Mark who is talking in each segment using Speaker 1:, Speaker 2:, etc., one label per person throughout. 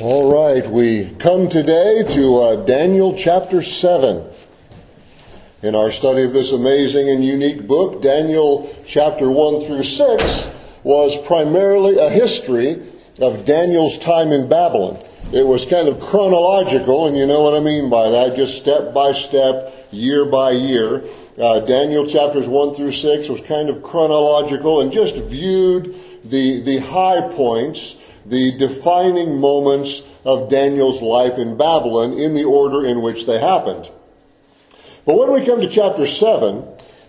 Speaker 1: All right, we come today to uh, Daniel chapter 7. In our study of this amazing and unique book, Daniel chapter 1 through 6 was primarily a history of Daniel's time in Babylon. It was kind of chronological, and you know what I mean by that, just step by step, year by year. Uh, Daniel chapters 1 through 6 was kind of chronological and just viewed the, the high points the defining moments of Daniel's life in Babylon in the order in which they happened. But when we come to chapter 7,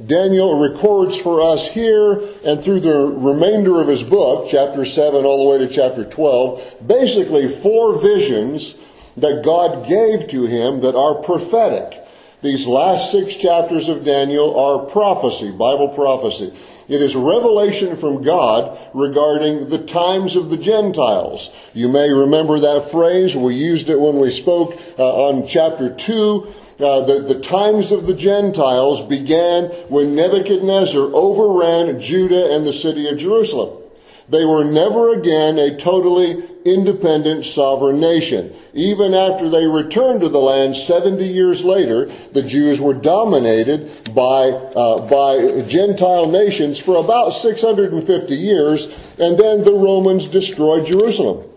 Speaker 1: Daniel records for us here and through the remainder of his book, chapter 7 all the way to chapter 12, basically four visions that God gave to him that are prophetic. These last six chapters of Daniel are prophecy, Bible prophecy. It is revelation from God regarding the times of the Gentiles. You may remember that phrase. We used it when we spoke uh, on chapter 2. Uh, the, the times of the Gentiles began when Nebuchadnezzar overran Judah and the city of Jerusalem. They were never again a totally independent sovereign nation. Even after they returned to the land 70 years later, the Jews were dominated by, uh, by Gentile nations for about 650 years, and then the Romans destroyed Jerusalem.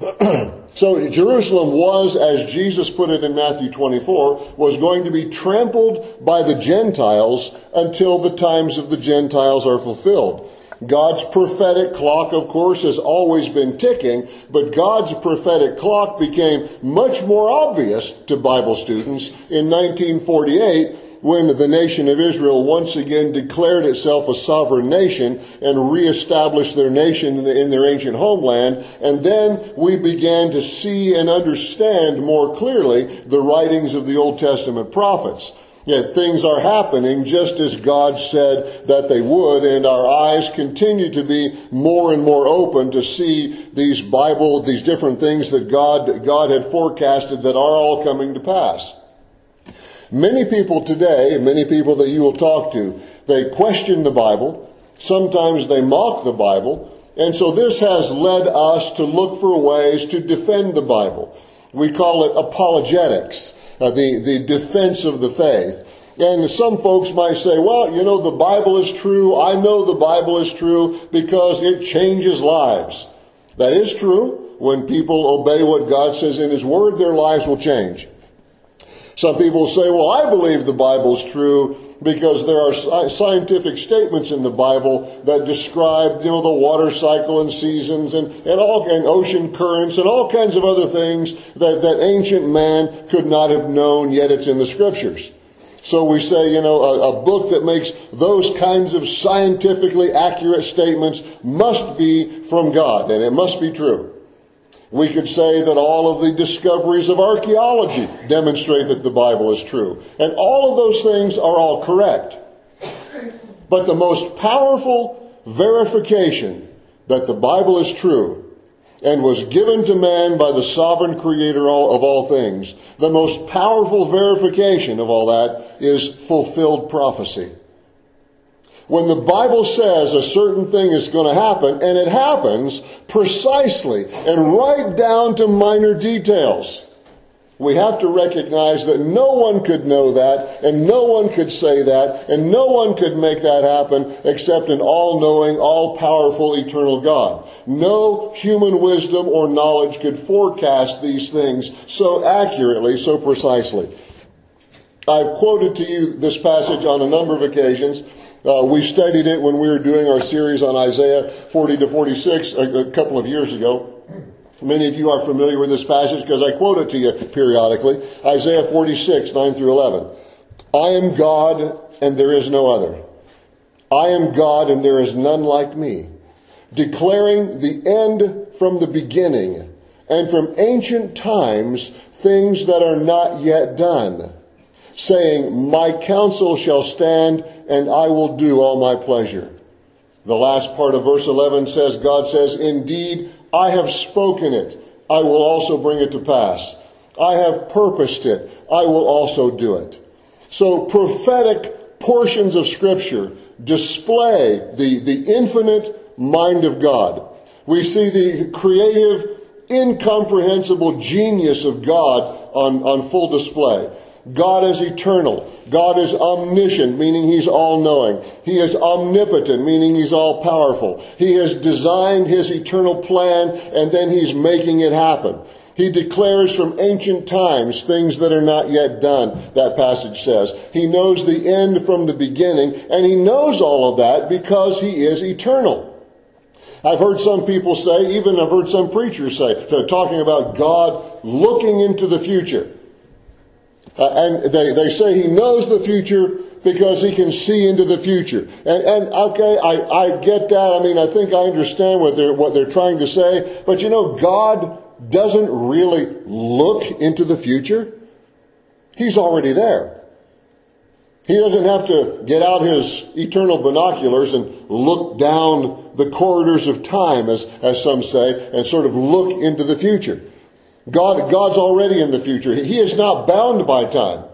Speaker 1: so Jerusalem was, as Jesus put it in Matthew 24, was going to be trampled by the Gentiles until the times of the Gentiles are fulfilled. God's prophetic clock, of course, has always been ticking, but God's prophetic clock became much more obvious to Bible students in 1948 when the nation of Israel once again declared itself a sovereign nation and reestablished their nation in their ancient homeland. And then we began to see and understand more clearly the writings of the Old Testament prophets. Yet things are happening just as God said that they would, and our eyes continue to be more and more open to see these Bible, these different things that God, God had forecasted that are all coming to pass. Many people today, many people that you will talk to, they question the Bible. Sometimes they mock the Bible. And so this has led us to look for ways to defend the Bible. We call it apologetics uh, the, the defense of the faith. And some folks might say, well, you know, the Bible is true. I know the Bible is true because it changes lives. That is true. When people obey what God says in His Word, their lives will change. Some people say, well, I believe the Bible's true because there are scientific statements in the Bible that describe, you know, the water cycle and seasons and, and all, and ocean currents and all kinds of other things that, that ancient man could not have known, yet it's in the scriptures. So we say, you know, a, a, book that makes those kinds of scientifically accurate statements must be from God, and it must be true. We could say that all of the discoveries of archaeology demonstrate that the Bible is true. And all of those things are all correct. But the most powerful verification that the Bible is true and was given to man by the sovereign creator of all things, the most powerful verification of all that is fulfilled prophecy. When the Bible says a certain thing is going to happen, and it happens precisely and right down to minor details, we have to recognize that no one could know that, and no one could say that, and no one could make that happen except an all knowing, all powerful, eternal God. No human wisdom or knowledge could forecast these things so accurately, so precisely. I've quoted to you this passage on a number of occasions. Uh, we studied it when we were doing our series on Isaiah 40 to 46 a, a couple of years ago. Many of you are familiar with this passage because I quote it to you periodically. Isaiah 46, 9 through 11. I am God and there is no other. I am God and there is none like me. Declaring the end from the beginning and from ancient times things that are not yet done saying, My counsel shall stand, and I will do all my pleasure. The last part of verse 11 says, God says, Indeed, I have spoken it. I will also bring it to pass. I have purposed it. I will also do it. So prophetic portions of scripture display the, the infinite mind of God. We see the creative incomprehensible genius of God on, on full display. God is eternal. God is omniscient, meaning he's all knowing. He is omnipotent, meaning he's all powerful. He has designed his eternal plan and then he's making it happen. He declares from ancient times things that are not yet done, that passage says. He knows the end from the beginning, and he knows all of that because he is eternal. I've heard some people say, even I've heard some preachers say, talking about God looking into the future. Uh, and they, they say he knows the future because he can see into the future. And, and okay, I, I get that. I mean, I think I understand what they're, what they're trying to say. But you know, God doesn't really look into the future. He's already there. He doesn't have to get out his eternal binoculars and look down the corridors of time, as, as some say, and sort of look into the future. God, God's already in the future. He is not bound by time.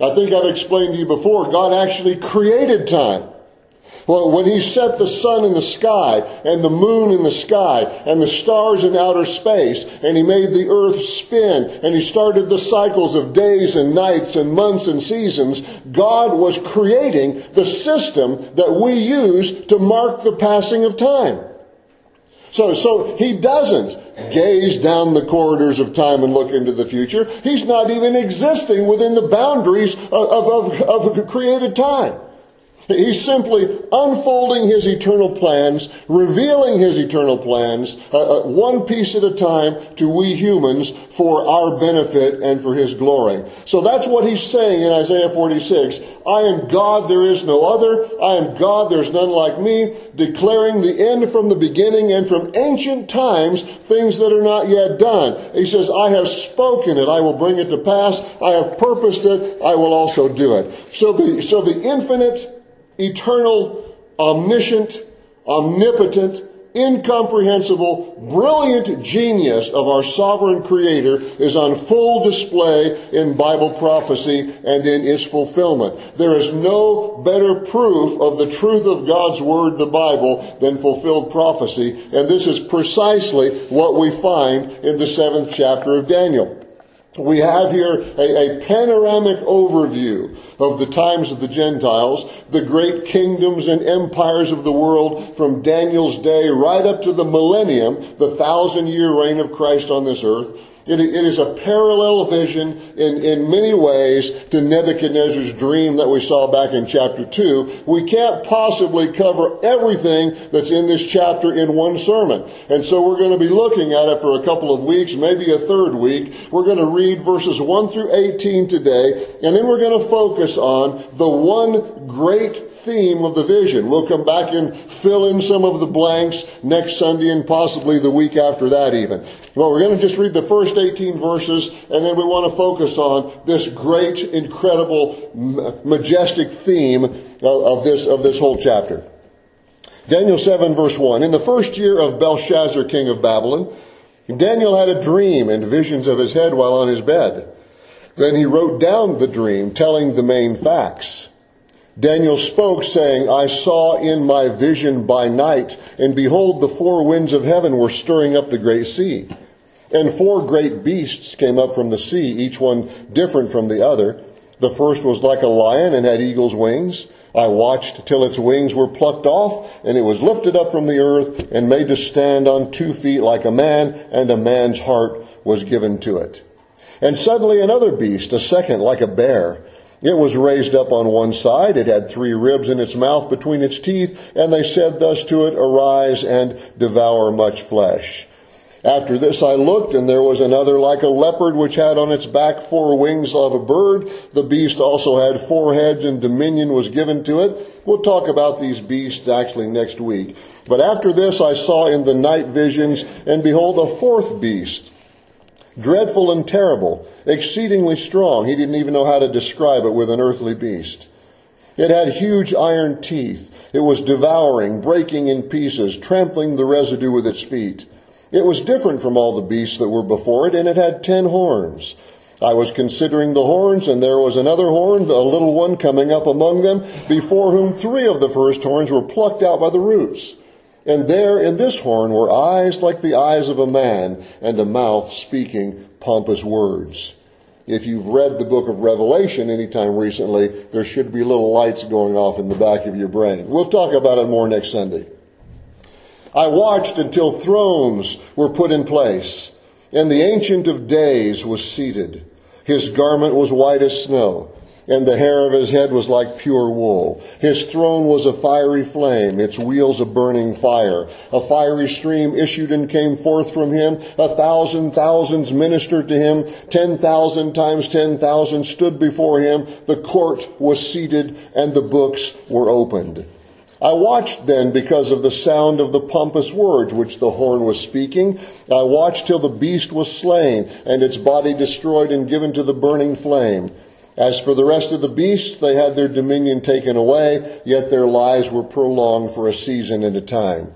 Speaker 1: I think I've explained to you before, God actually created time. Well, when he set the sun in the sky and the moon in the sky and the stars in outer space and he made the earth spin and he started the cycles of days and nights and months and seasons, God was creating the system that we use to mark the passing of time. So, so he doesn't gaze down the corridors of time and look into the future. He's not even existing within the boundaries of, of, of, created time. He's simply unfolding his eternal plans, revealing his eternal plans, uh, uh, one piece at a time to we humans for our benefit and for his glory. So that's what he's saying in Isaiah 46. I am God, there is no other. I am God, there's none like me, declaring the end from the beginning and from ancient times, things that are not yet done. He says, I have spoken it, I will bring it to pass. I have purposed it, I will also do it. So the, so the infinite eternal, omniscient, omnipotent, incomprehensible, brilliant genius of our sovereign creator is on full display in Bible prophecy and in its fulfillment. There is no better proof of the truth of God's word, the Bible, than fulfilled prophecy, and this is precisely what we find in the seventh chapter of Daniel we have here a, a, panoramic overview of the times of the Gentiles, the great kingdoms and empires of the world from Daniel's day right up to the millennium, the thousand year reign of Christ on this earth. It, it is a parallel vision in, in many ways to Nebuchadnezzar's dream that we saw back in chapter 2. We can't possibly cover everything that's in this chapter in one sermon. And so we're going to be looking at it for a couple of weeks, maybe a third week. We're going to read verses 1 through 18 today, and then we're going to focus on the one great theme of the vision. We'll come back and fill in some of the blanks next Sunday and possibly the week after that even. Well, we're going to just read the first 18 verses and then we want to focus on this great, incredible, majestic theme of this, of this whole chapter. Daniel 7 verse 1. In the first year of Belshazzar, king of Babylon, Daniel had a dream and visions of his head while on his bed. Then he wrote down the dream, telling the main facts. Daniel spoke, saying, I saw in my vision by night, and behold, the four winds of heaven were stirring up the great sea. And four great beasts came up from the sea, each one different from the other. The first was like a lion and had eagle's wings. I watched till its wings were plucked off, and it was lifted up from the earth and made to stand on two feet like a man, and a man's heart was given to it. And suddenly another beast, a second like a bear, it was raised up on one side. It had three ribs in its mouth between its teeth, and they said thus to it, Arise and devour much flesh. After this I looked, and there was another like a leopard, which had on its back four wings of a bird. The beast also had four heads, and dominion was given to it. We'll talk about these beasts actually next week. But after this I saw in the night visions, and behold, a fourth beast dreadful and terrible, exceedingly strong. He didn't even know how to describe it with an earthly beast. It had huge iron teeth. It was devouring, breaking in pieces, trampling the residue with its feet. It was different from all the beasts that were before it, and it had ten horns. I was considering the horns, and there was another horn, a little one coming up among them, before whom three of the first horns were plucked out by the roots. And there in this horn were eyes like the eyes of a man, and a mouth speaking pompous words. If you've read the book of Revelation anytime recently, there should be little lights going off in the back of your brain. We'll talk about it more next Sunday. I watched until thrones were put in place, and the Ancient of Days was seated. His garment was white as snow and the hair of his head was like pure wool. His throne was a fiery flame, its wheels a burning fire. A fiery stream issued and came forth from him. A thousand thousands ministered to him. Ten thousand times ten thousand stood before him. The court was seated and the books were opened. I watched then because of the sound of the pompous words which the horn was speaking. I watched till the beast was slain and its body destroyed and given to the burning flame. As for the rest of the beasts, they had their dominion taken away, yet their lives were prolonged for a season and a time.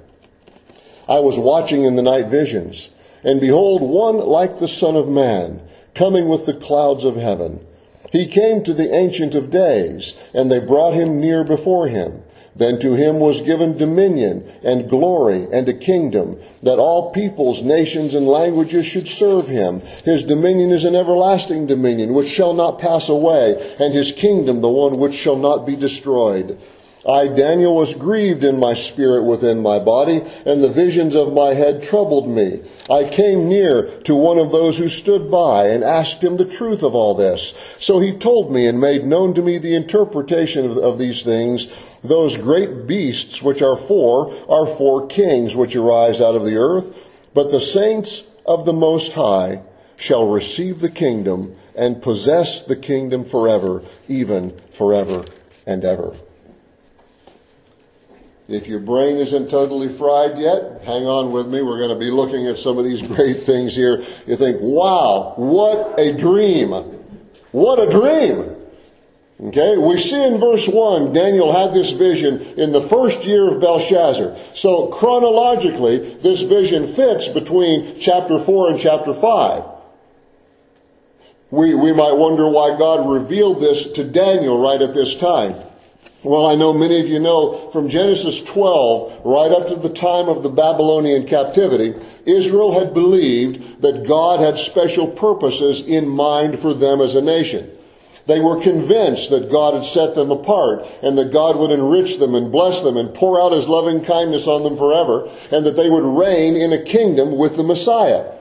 Speaker 1: I was watching in the night visions, and behold, one like the Son of Man, coming with the clouds of heaven. He came to the Ancient of Days, and they brought him near before him. Then to him was given dominion and glory and a kingdom, that all peoples, nations, and languages should serve him. His dominion is an everlasting dominion, which shall not pass away, and his kingdom the one which shall not be destroyed. I, Daniel, was grieved in my spirit within my body, and the visions of my head troubled me. I came near to one of those who stood by and asked him the truth of all this. So he told me and made known to me the interpretation of, of these things. Those great beasts which are four are four kings which arise out of the earth, but the saints of the Most High shall receive the kingdom and possess the kingdom forever, even forever and ever. If your brain isn't totally fried yet, hang on with me. We're going to be looking at some of these great things here. You think, wow, what a dream. What a dream. Okay, we see in verse 1, Daniel had this vision in the first year of Belshazzar. So chronologically, this vision fits between chapter 4 and chapter 5. We, we might wonder why God revealed this to Daniel right at this time. Well, I know many of you know from Genesis 12, right up to the time of the Babylonian captivity, Israel had believed that God had special purposes in mind for them as a nation. They were convinced that God had set them apart and that God would enrich them and bless them and pour out his loving kindness on them forever and that they would reign in a kingdom with the Messiah.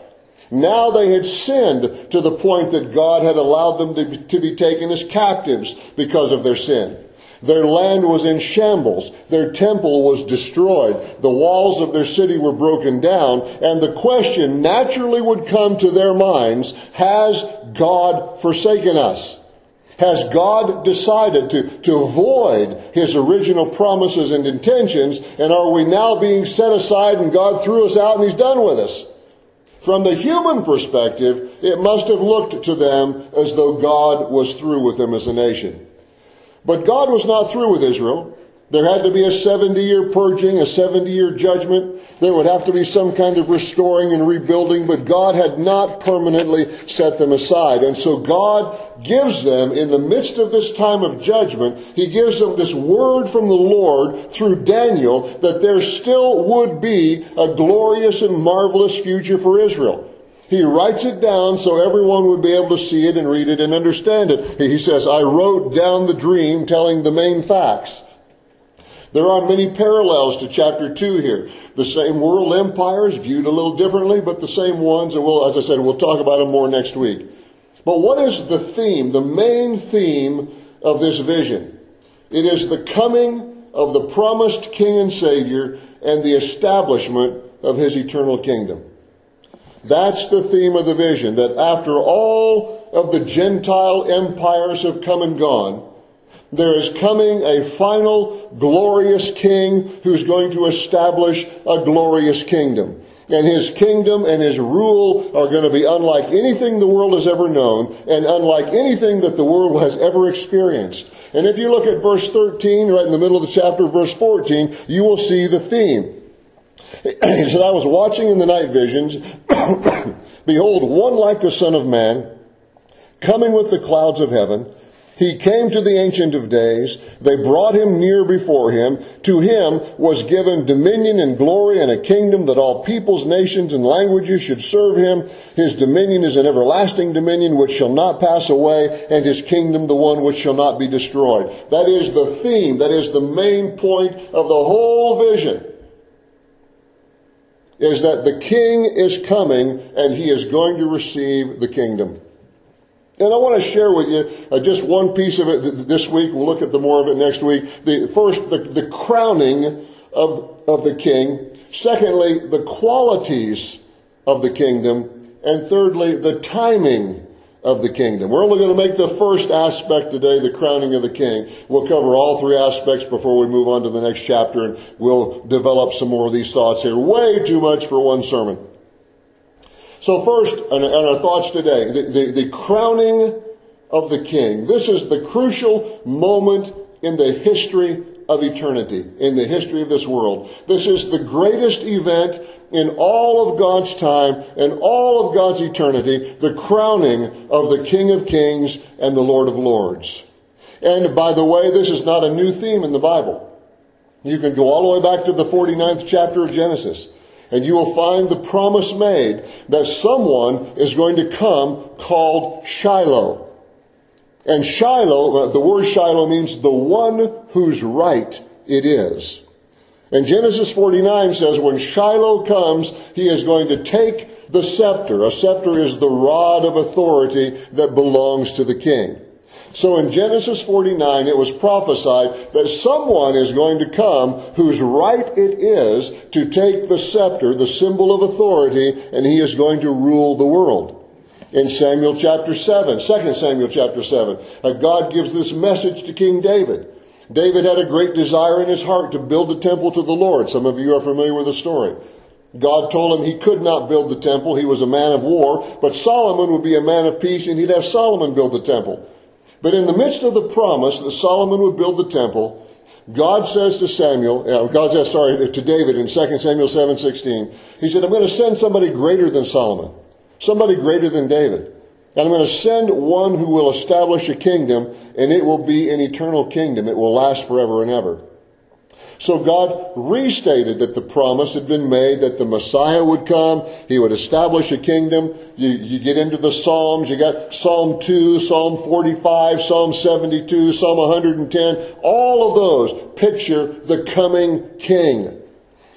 Speaker 1: Now they had sinned to the point that God had allowed them to be, taken as captives because of their sin. Their land was in shambles. Their temple was destroyed. The walls of their city were broken down. And the question naturally would come to their minds, has God forsaken us? Has God decided to, to avoid his original promises and intentions? And are we now being set aside and God threw us out and he's done with us? From the human perspective, it must have looked to them as though God was through with them as a nation. But God was not through with Israel. There had to be a 70 year purging, a 70 year judgment. There would have to be some kind of restoring and rebuilding, but God had not permanently set them aside. And so God gives them, in the midst of this time of judgment, He gives them this word from the Lord through Daniel that there still would be a glorious and marvelous future for Israel. He writes it down so everyone would be able to see it and read it and understand it. He says, I wrote down the dream telling the main facts. There are many parallels to chapter 2 here. The same world empires viewed a little differently, but the same ones, and we'll, as I said, we'll talk about them more next week. But what is the theme, the main theme of this vision? It is the coming of the promised King and Savior and the establishment of His eternal kingdom. That's the theme of the vision, that after all of the Gentile empires have come and gone, there is coming a final glorious king who's going to establish a glorious kingdom. And his kingdom and his rule are going to be unlike anything the world has ever known and unlike anything that the world has ever experienced. And if you look at verse 13, right in the middle of the chapter, verse 14, you will see the theme. He said, I was watching in the night visions. Behold, one like the Son of Man, coming with the clouds of heaven. He came to the Ancient of Days. They brought him near before him. To him was given dominion and glory and a kingdom that all peoples, nations, and languages should serve him. His dominion is an everlasting dominion which shall not pass away, and his kingdom the one which shall not be destroyed. That is the theme, that is the main point of the whole vision. Is that the king is coming and he is going to receive the kingdom. And I want to share with you uh, just one piece of it this week. We'll look at the more of it next week. The first, the, the crowning of, of the king. Secondly, the qualities of the kingdom. And thirdly, the timing of the kingdom. We're only going to make the first aspect today, the crowning of the king. We'll cover all three aspects before we move on to the next chapter and we'll develop some more of these thoughts here. Way too much for one sermon. So first, and our thoughts today, the, the, the crowning of the king. This is the crucial moment in the history of eternity, in the history of this world. This is the greatest event in all of God's time and all of God's eternity, the crowning of the King of Kings and the Lord of Lords. And by the way, this is not a new theme in the Bible. You can go all the way back to the 49th chapter of Genesis and you will find the promise made that someone is going to come called Shiloh. And Shiloh, uh, the word Shiloh means the one whose right it is. And Genesis 49 says when Shiloh comes, he is going to take the scepter. A scepter is the rod of authority that belongs to the king. So in Genesis 49, it was prophesied that someone is going to come whose right it is to take the scepter, the symbol of authority, and he is going to rule the world. In Samuel chapter 7, 2 Samuel chapter 7, uh, God gives this message to King David. David had a great desire in his heart to build a temple to the Lord. Some of you are familiar with the story. God told him he could not build the temple. He was a man of war, but Solomon would be a man of peace and he'd have Solomon build the temple. But in the midst of the promise that Solomon would build the temple, God says to Samuel, God says, sorry, to David in 2 Samuel 7:16, he said, I'm going to send somebody greater than Solomon, somebody greater than David. And I'm going to send one who will establish a kingdom, and it will be an eternal kingdom. It will last forever and ever. So God restated that the promise had been made that the Messiah would come, he would establish a kingdom. You, you get into the Psalms, you got Psalm 2, Psalm 45, Psalm 72, Psalm 110. All of those picture the coming king.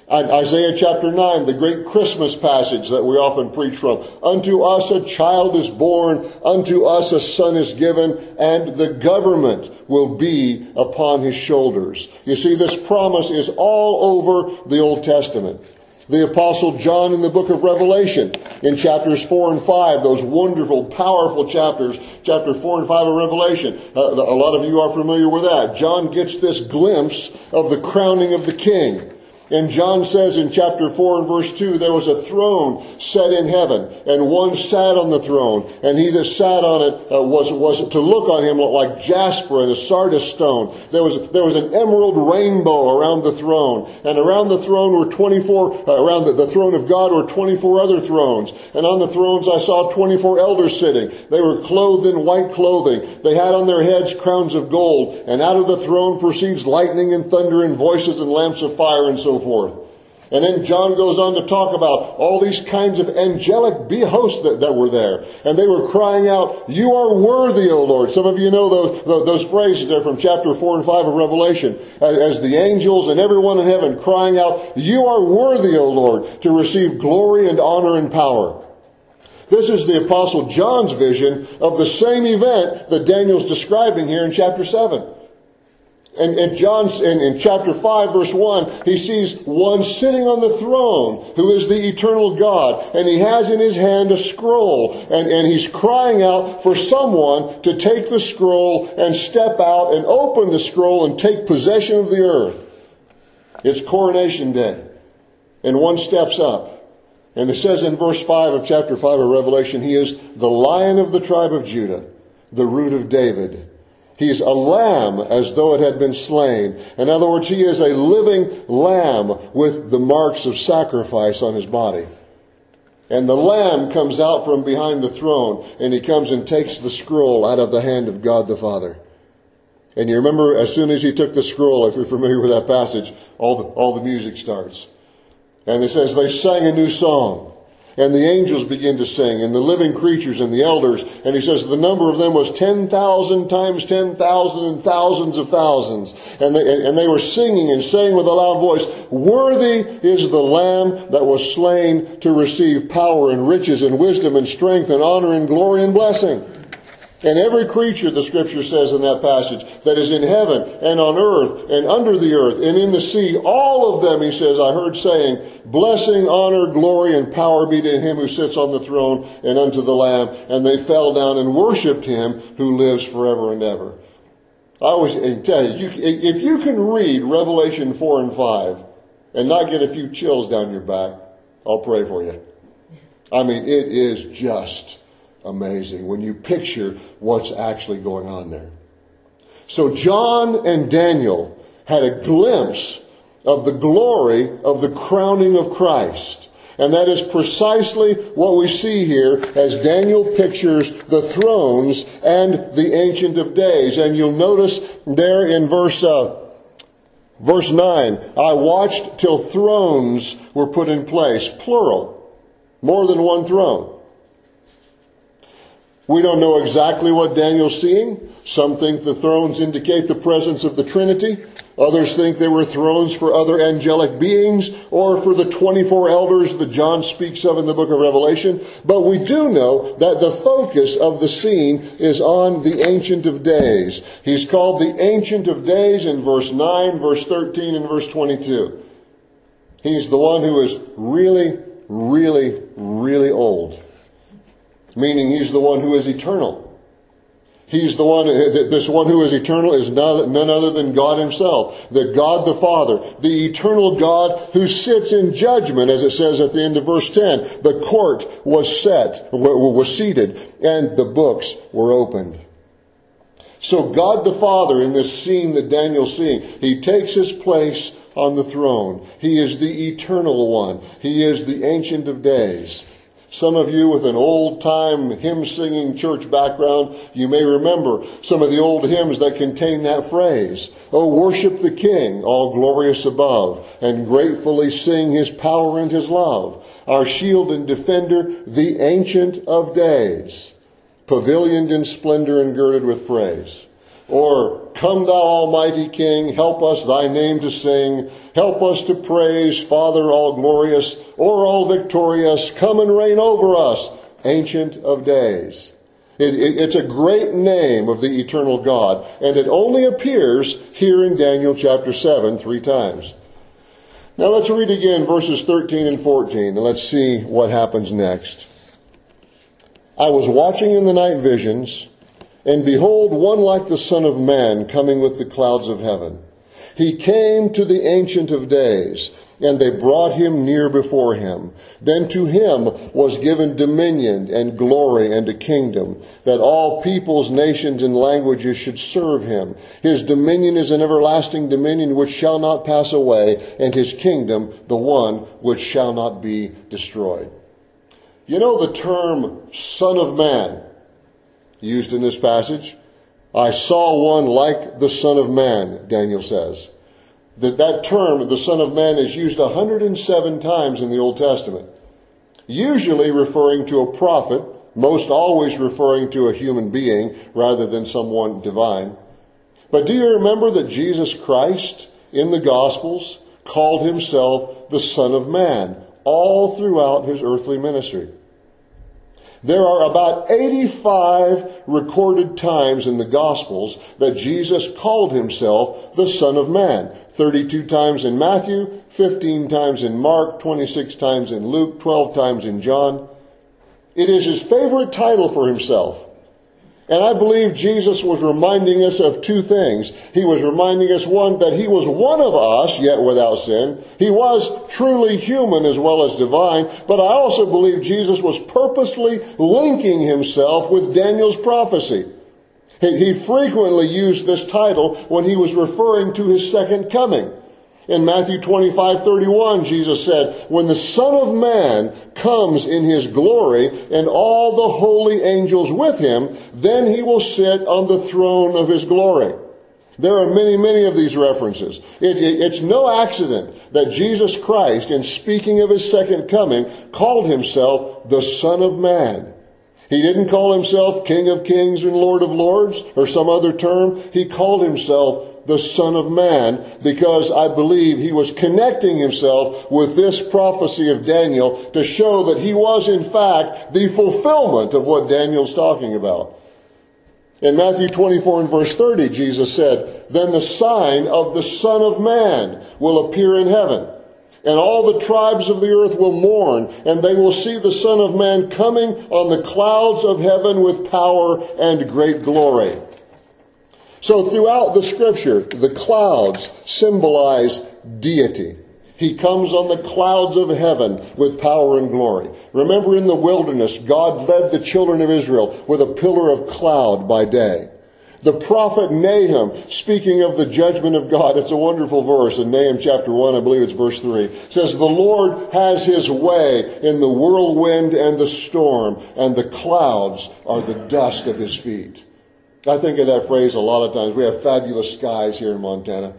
Speaker 1: Isaiah chapter 9, the great Christmas passage that we often preach from. Unto us a child is born, unto us a son is given, and the government will be upon his shoulders. You see, this promise is all over the Old Testament. The apostle John in the book of Revelation in chapters 4 and 5, those wonderful, powerful chapters, chapter 4 and 5 of Revelation. Uh, a lot of you are familiar with that. John gets this glimpse of the crowning of the king. And John says in chapter 4 and verse 2, there was a throne set in heaven, and one sat on the throne, and he that sat on it uh, was, was to look on him like jasper and a sardius stone. There was, there was an emerald rainbow around the throne, and around the throne were 24, uh, around the, the throne of God were 24 other thrones, and on the thrones I saw 24 elders sitting. They were clothed in white clothing. They had on their heads crowns of gold, and out of the throne proceeds lightning and thunder and voices and lamps of fire and so forth. And then John goes on to talk about all these kinds of angelic hosts that, that were there. And they were crying out, You are worthy, O Lord. Some of you know those, those phrases there from chapter 4 and 5 of Revelation. As the angels and everyone in heaven crying out, You are worthy, O Lord, to receive glory and honor and power. This is the apostle John's vision of the same event that Daniel's describing here in chapter 7. And in John, in, in chapter 5 verse 1, he sees one sitting on the throne who is the eternal God. And he has in his hand a scroll. And, and he's crying out for someone to take the scroll and step out and open the scroll and take possession of the earth. It's coronation day. And one steps up. And it says in verse 5 of chapter 5 of Revelation, he is the lion of the tribe of Judah, the root of David. He's a lamb as though it had been slain. In other words, he is a living lamb with the marks of sacrifice on his body. And the lamb comes out from behind the throne and he comes and takes the scroll out of the hand of God the Father. And you remember, as soon as he took the scroll, if you're familiar with that passage, all the, all the music starts. And it says they sang a new song. And the angels begin to sing, and the living creatures and the elders. And he says the number of them was 10,000 times 10,000 and thousands of thousands. And they, and they were singing and saying with a loud voice, Worthy is the Lamb that was slain to receive power and riches and wisdom and strength and honor and glory and blessing. And every creature, the scripture says in that passage, that is in heaven and on earth and under the earth and in the sea, all of them, he says, I heard saying, blessing, honor, glory, and power be to him who sits on the throne and unto the Lamb. And they fell down and worshiped him who lives forever and ever. I always tell you, if you can read Revelation 4 and 5 and not get a few chills down your back, I'll pray for you. I mean, it is just amazing when you picture what's actually going on there. So John and Daniel had a glimpse of the glory of the crowning of Christ. And that is precisely what we see here as Daniel pictures the thrones and the Ancient of Days. And you'll notice there in verse, uh, verse 9, I watched till thrones were put in place, plural, more than one throne. We don't know exactly what Daniel's seeing. Some think the thrones indicate the presence of the Trinity. Others think they were thrones for other angelic beings or for the 24 elders that John speaks of in the book of Revelation. But we do know that the focus of the scene is on the Ancient of Days. He's called the Ancient of Days in verse 9, verse 13, and verse 22. He's the one who is really, really, really old meaning he's the one who is eternal. He's the one, eh, this one who is eternal is none other than God himself. The God the Father, the eternal God who sits in judgment, as it says at the end of verse 10. The court was set, was seated, and the books were opened. So God the Father, in this scene that Daniel's seeing, he takes his place on the throne. He is the eternal one. He is the ancient of days. Some of you with an old time hymn singing church background, you may remember some of the old hymns that contain that phrase. Oh, worship the King, all glorious above, and gratefully sing his power and his love. Our shield and defender, the ancient of days, pavilioned in splendor and girded with praise. Or, Come thou almighty King, help us thy name to sing, help us to praise, Father all glorious, or all victorious, come and reign over us, Ancient of Days. It, it, it's a great name of the eternal God, and it only appears here in Daniel chapter 7 three times. Now let's read again verses 13 and 14, and let's see what happens next. I was watching in the night visions, and behold, one like the Son of Man coming with the clouds of heaven. He came to the Ancient of Days, and they brought him near before him. Then to him was given dominion and glory and a kingdom, that all peoples, nations, and languages should serve him. His dominion is an everlasting dominion which shall not pass away, and his kingdom the one which shall not be destroyed. You know the term Son of Man used in this passage. I saw one like the Son of Man, Daniel says. That, that term, the Son of Man, is used 107 times in the Old Testament. Usually referring to a prophet, most always referring to a human being rather than someone divine. But do you remember that Jesus Christ in the Gospels called himself the Son of Man all throughout his earthly ministry? There are about 85 recorded times in the Gospels that Jesus called himself the Son of Man. 32 times in Matthew, 15 times in Mark, 26 times in Luke, 12 times in John. It is his favorite title for himself. And I believe Jesus was reminding us of two things. He was reminding us, one, that he was one of us, yet without sin. He was truly human as well as divine. But I also believe Jesus was purposely linking himself with Daniel's prophecy. He frequently used this title when he was referring to his second coming. In Matthew 25, 31, Jesus said, When the Son of Man comes in his glory and all the holy angels with him, then he will sit on the throne of his glory. There are many, many of these references. It, it, it's no accident that Jesus Christ, in speaking of his second coming, called himself the Son of Man. He didn't call himself King of Kings and Lord of Lords or some other term. He called himself the Son of Man because I believe he was connecting himself with this prophecy of Daniel to show that he was in fact the fulfillment of what Daniel's talking about. In Matthew 24 and verse 30, Jesus said, Then the sign of the Son of Man will appear in heaven and all the tribes of the earth will mourn, and they will see the Son of Man coming on the clouds of heaven with power and great glory. So throughout the scripture, the clouds symbolize deity. He comes on the clouds of heaven with power and glory. Remember in the wilderness, God led the children of Israel with a pillar of cloud by day. The prophet Nahum, speaking of the judgment of God, it's a wonderful verse in Nahum chapter 1, I believe it's verse 3, says, The Lord has his way in the whirlwind and the storm, and the clouds are the dust of his feet. I think of that phrase a lot of times. We have fabulous skies here in Montana.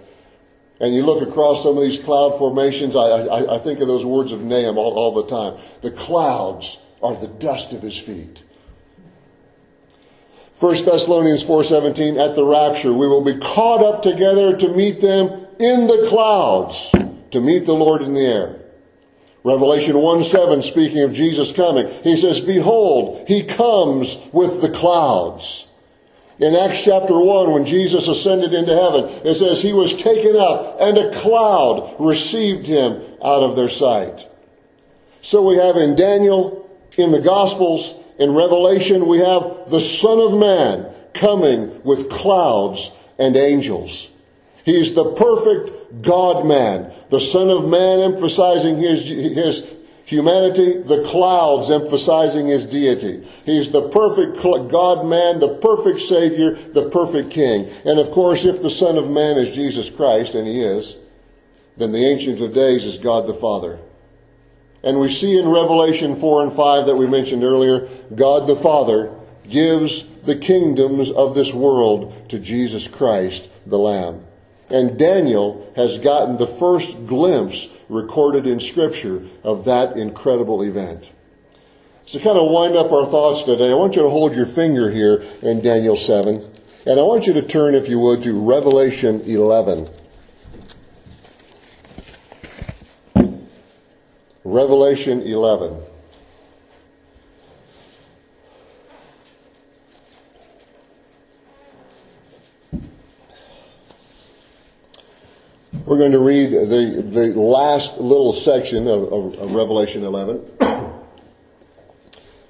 Speaker 1: And you look across some of these cloud formations, I, I, I think of those words of Nahum all, all the time. The clouds are the dust of his feet. 1 Thessalonians 4:17 at the rapture we will be caught up together to meet them in the clouds to meet the Lord in the air. Revelation 1:7 speaking of Jesus coming he says behold he comes with the clouds. In Acts chapter 1 when Jesus ascended into heaven it says he was taken up and a cloud received him out of their sight. So we have in Daniel in the gospels in Revelation, we have the Son of Man coming with clouds and angels. He's the perfect God man. The Son of Man emphasizing his, his humanity, the clouds emphasizing his deity. He's the perfect God man, the perfect Savior, the perfect King. And of course, if the Son of Man is Jesus Christ, and he is, then the Ancient of Days is God the Father. And we see in Revelation 4 and 5 that we mentioned earlier, God the Father gives the kingdoms of this world to Jesus Christ, the Lamb. And Daniel has gotten the first glimpse recorded in Scripture of that incredible event. So, kind of wind up our thoughts today, I want you to hold your finger here in Daniel 7, and I want you to turn, if you would, to Revelation 11. Revelation 11. We're going to read the, the last little section of, of, of Revelation 11. We're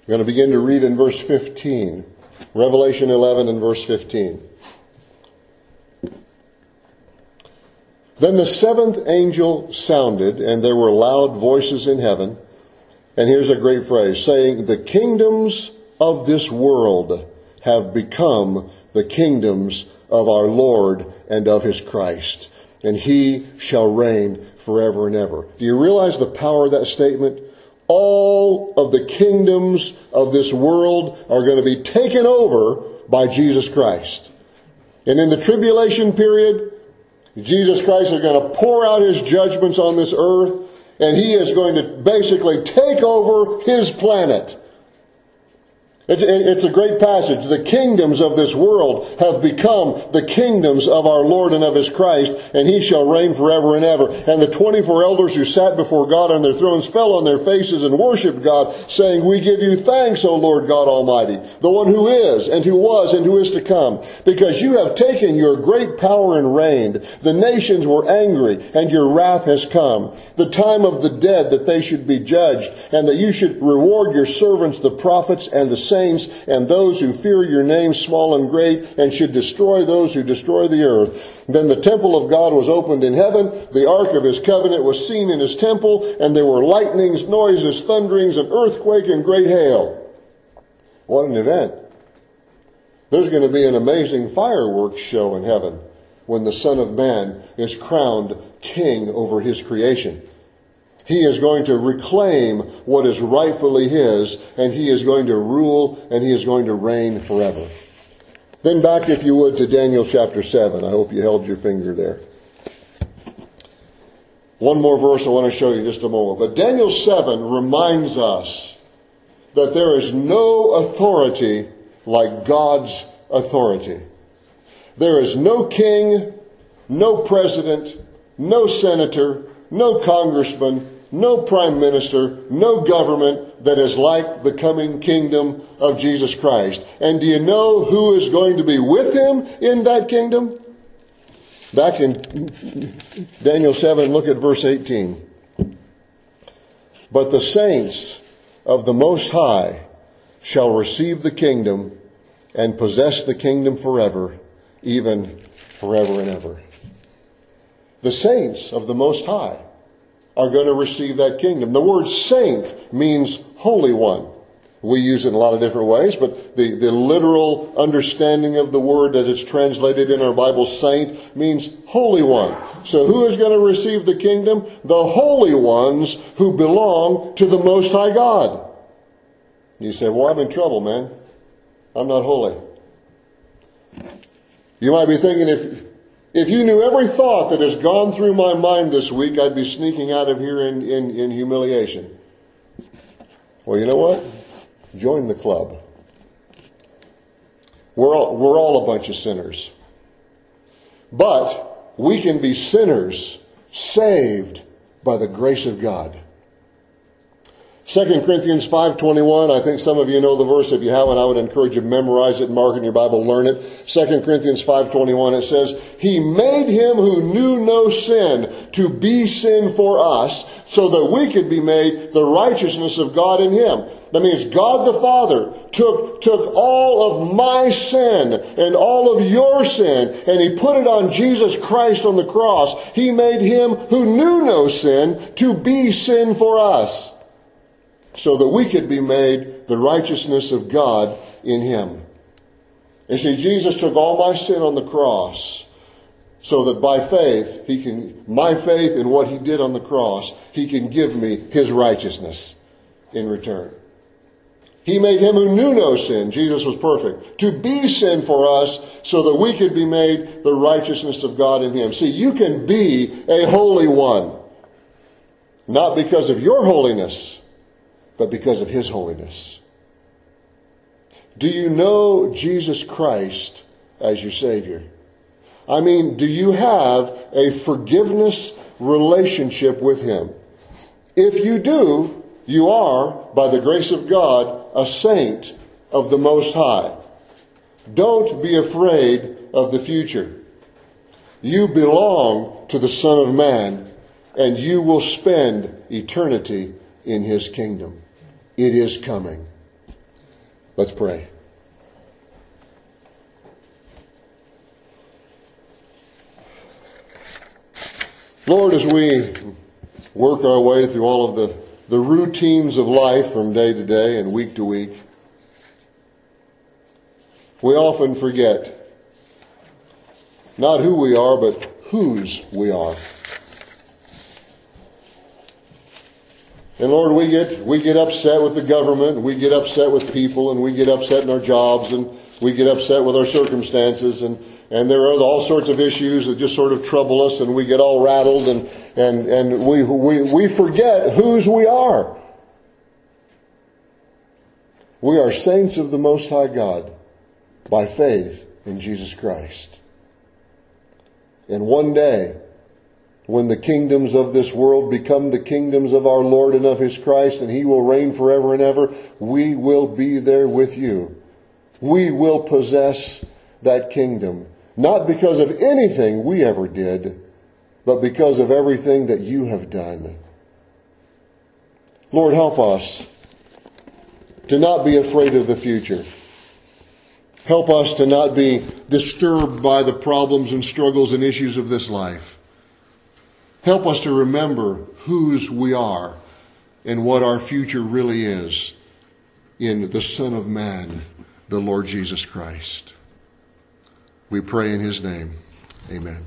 Speaker 1: going to begin to read in verse 15. Revelation 11 and verse 15. Then the seventh angel sounded, and there were loud voices in heaven. And here's a great phrase saying, The kingdoms of this world have become the kingdoms of our Lord and of his Christ, and he shall reign forever and ever. Do you realize the power of that statement? All of the kingdoms of this world are going to be taken over by Jesus Christ. And in the tribulation period, Jesus Christ is going to pour out his judgments on this earth, and he is going to basically take over his planet. It's, it's a great passage. The kingdoms of this world have become the kingdoms of our Lord and of His Christ, and He shall reign forever and ever. And the 24 elders who sat before God on their thrones fell on their faces and worshiped God, saying, We give you thanks, O Lord God Almighty, the one who is, and who was, and who is to come, because you have taken your great power and reigned. The nations were angry, and your wrath has come. The time of the dead that they should be judged, and that you should reward your servants, the prophets, and the saints saints and those who fear your name, small and great, and should destroy those who destroy the earth. Then the temple of God was opened in heaven. The ark of his covenant was seen in his temple, and there were lightnings, noises, thunderings, an earthquake, and great hail. What an event. There's going to be an amazing fireworks show in heaven when the Son of Man is crowned king over his creation. He is going to reclaim what is rightfully his, and he is going to rule and he is going to reign forever. Then back, if you would, to Daniel chapter 7. I hope you held your finger there. One more verse I want to show you just a moment. But Daniel 7 reminds us that there is no authority like God's authority. There is no king, no president, no senator, no congressman, no prime minister, no government that is like the coming kingdom of Jesus Christ. And do you know who is going to be with him in that kingdom? Back in Daniel 7, look at verse 18. But the saints of the Most High shall receive the kingdom and possess the kingdom forever, even forever and ever. The saints of the Most High are going to receive that kingdom. The word saint means holy one. We use it in a lot of different ways, but the, the literal understanding of the word as it's translated in our Bible, saint, means holy one. So who is going to receive the kingdom? The holy ones who belong to the Most High God. You say, well, I'm in trouble, man. I'm not holy. You might be thinking if, if you knew every thought that has gone through my mind this week, I'd be sneaking out of here in, in, in humiliation. Well, you know what? Join the club. We're all, we're all a bunch of sinners. But we can be sinners saved by the grace of God. 2 Corinthians 5.21, I think some of you know the verse. If you haven't, I would encourage you to memorize it, mark it in your Bible, learn it. 2 Corinthians 5.21, it says, He made him who knew no sin to be sin for us, so that we could be made the righteousness of God in him. That means God the Father took, took all of my sin and all of your sin and He put it on Jesus Christ on the cross. He made Him who knew no sin to be sin for us so that we could be made the righteousness of God in him. You see, Jesus took all my sin on the cross so that by faith, he can, my faith in what he did on the cross, he can give me his righteousness in return. He made him who knew no sin, Jesus was perfect, to be sin for us so that we could be made the righteousness of God in him. See, you can be a holy one. Not because of your holiness, but because of His holiness. Do you know Jesus Christ as your Savior? I mean, do you have a forgiveness relationship with Him? If you do, you are, by the grace of God, a saint of the Most High. Don't be afraid of the future. You belong to the Son of Man, and you will spend eternity in His kingdom. It is coming. Let's pray. Lord, as we work our way through all of the, the routines of life from day to day and week to week, we often forget not who we are, but whose we are. And Lord, we get, we get upset with the government, and we get upset with people, and we get upset in our jobs, and we get upset with our circumstances, and, and there are all sorts of issues that just sort of trouble us, and we get all rattled, and, and, and we, we, we forget whose we are. We are saints of the Most High God by faith in Jesus Christ. And one day, when the kingdoms of this world become the kingdoms of our Lord and of His Christ, and He will reign forever and ever, we will be there with you. We will possess that kingdom, not because of anything we ever did, but because of everything that you have done. Lord, help us to not be afraid of the future. Help us to not be disturbed by the problems and struggles and issues of this life. Help us to remember whose we are and what our future really is in the Son of Man, the Lord Jesus Christ. We pray in His name. Amen.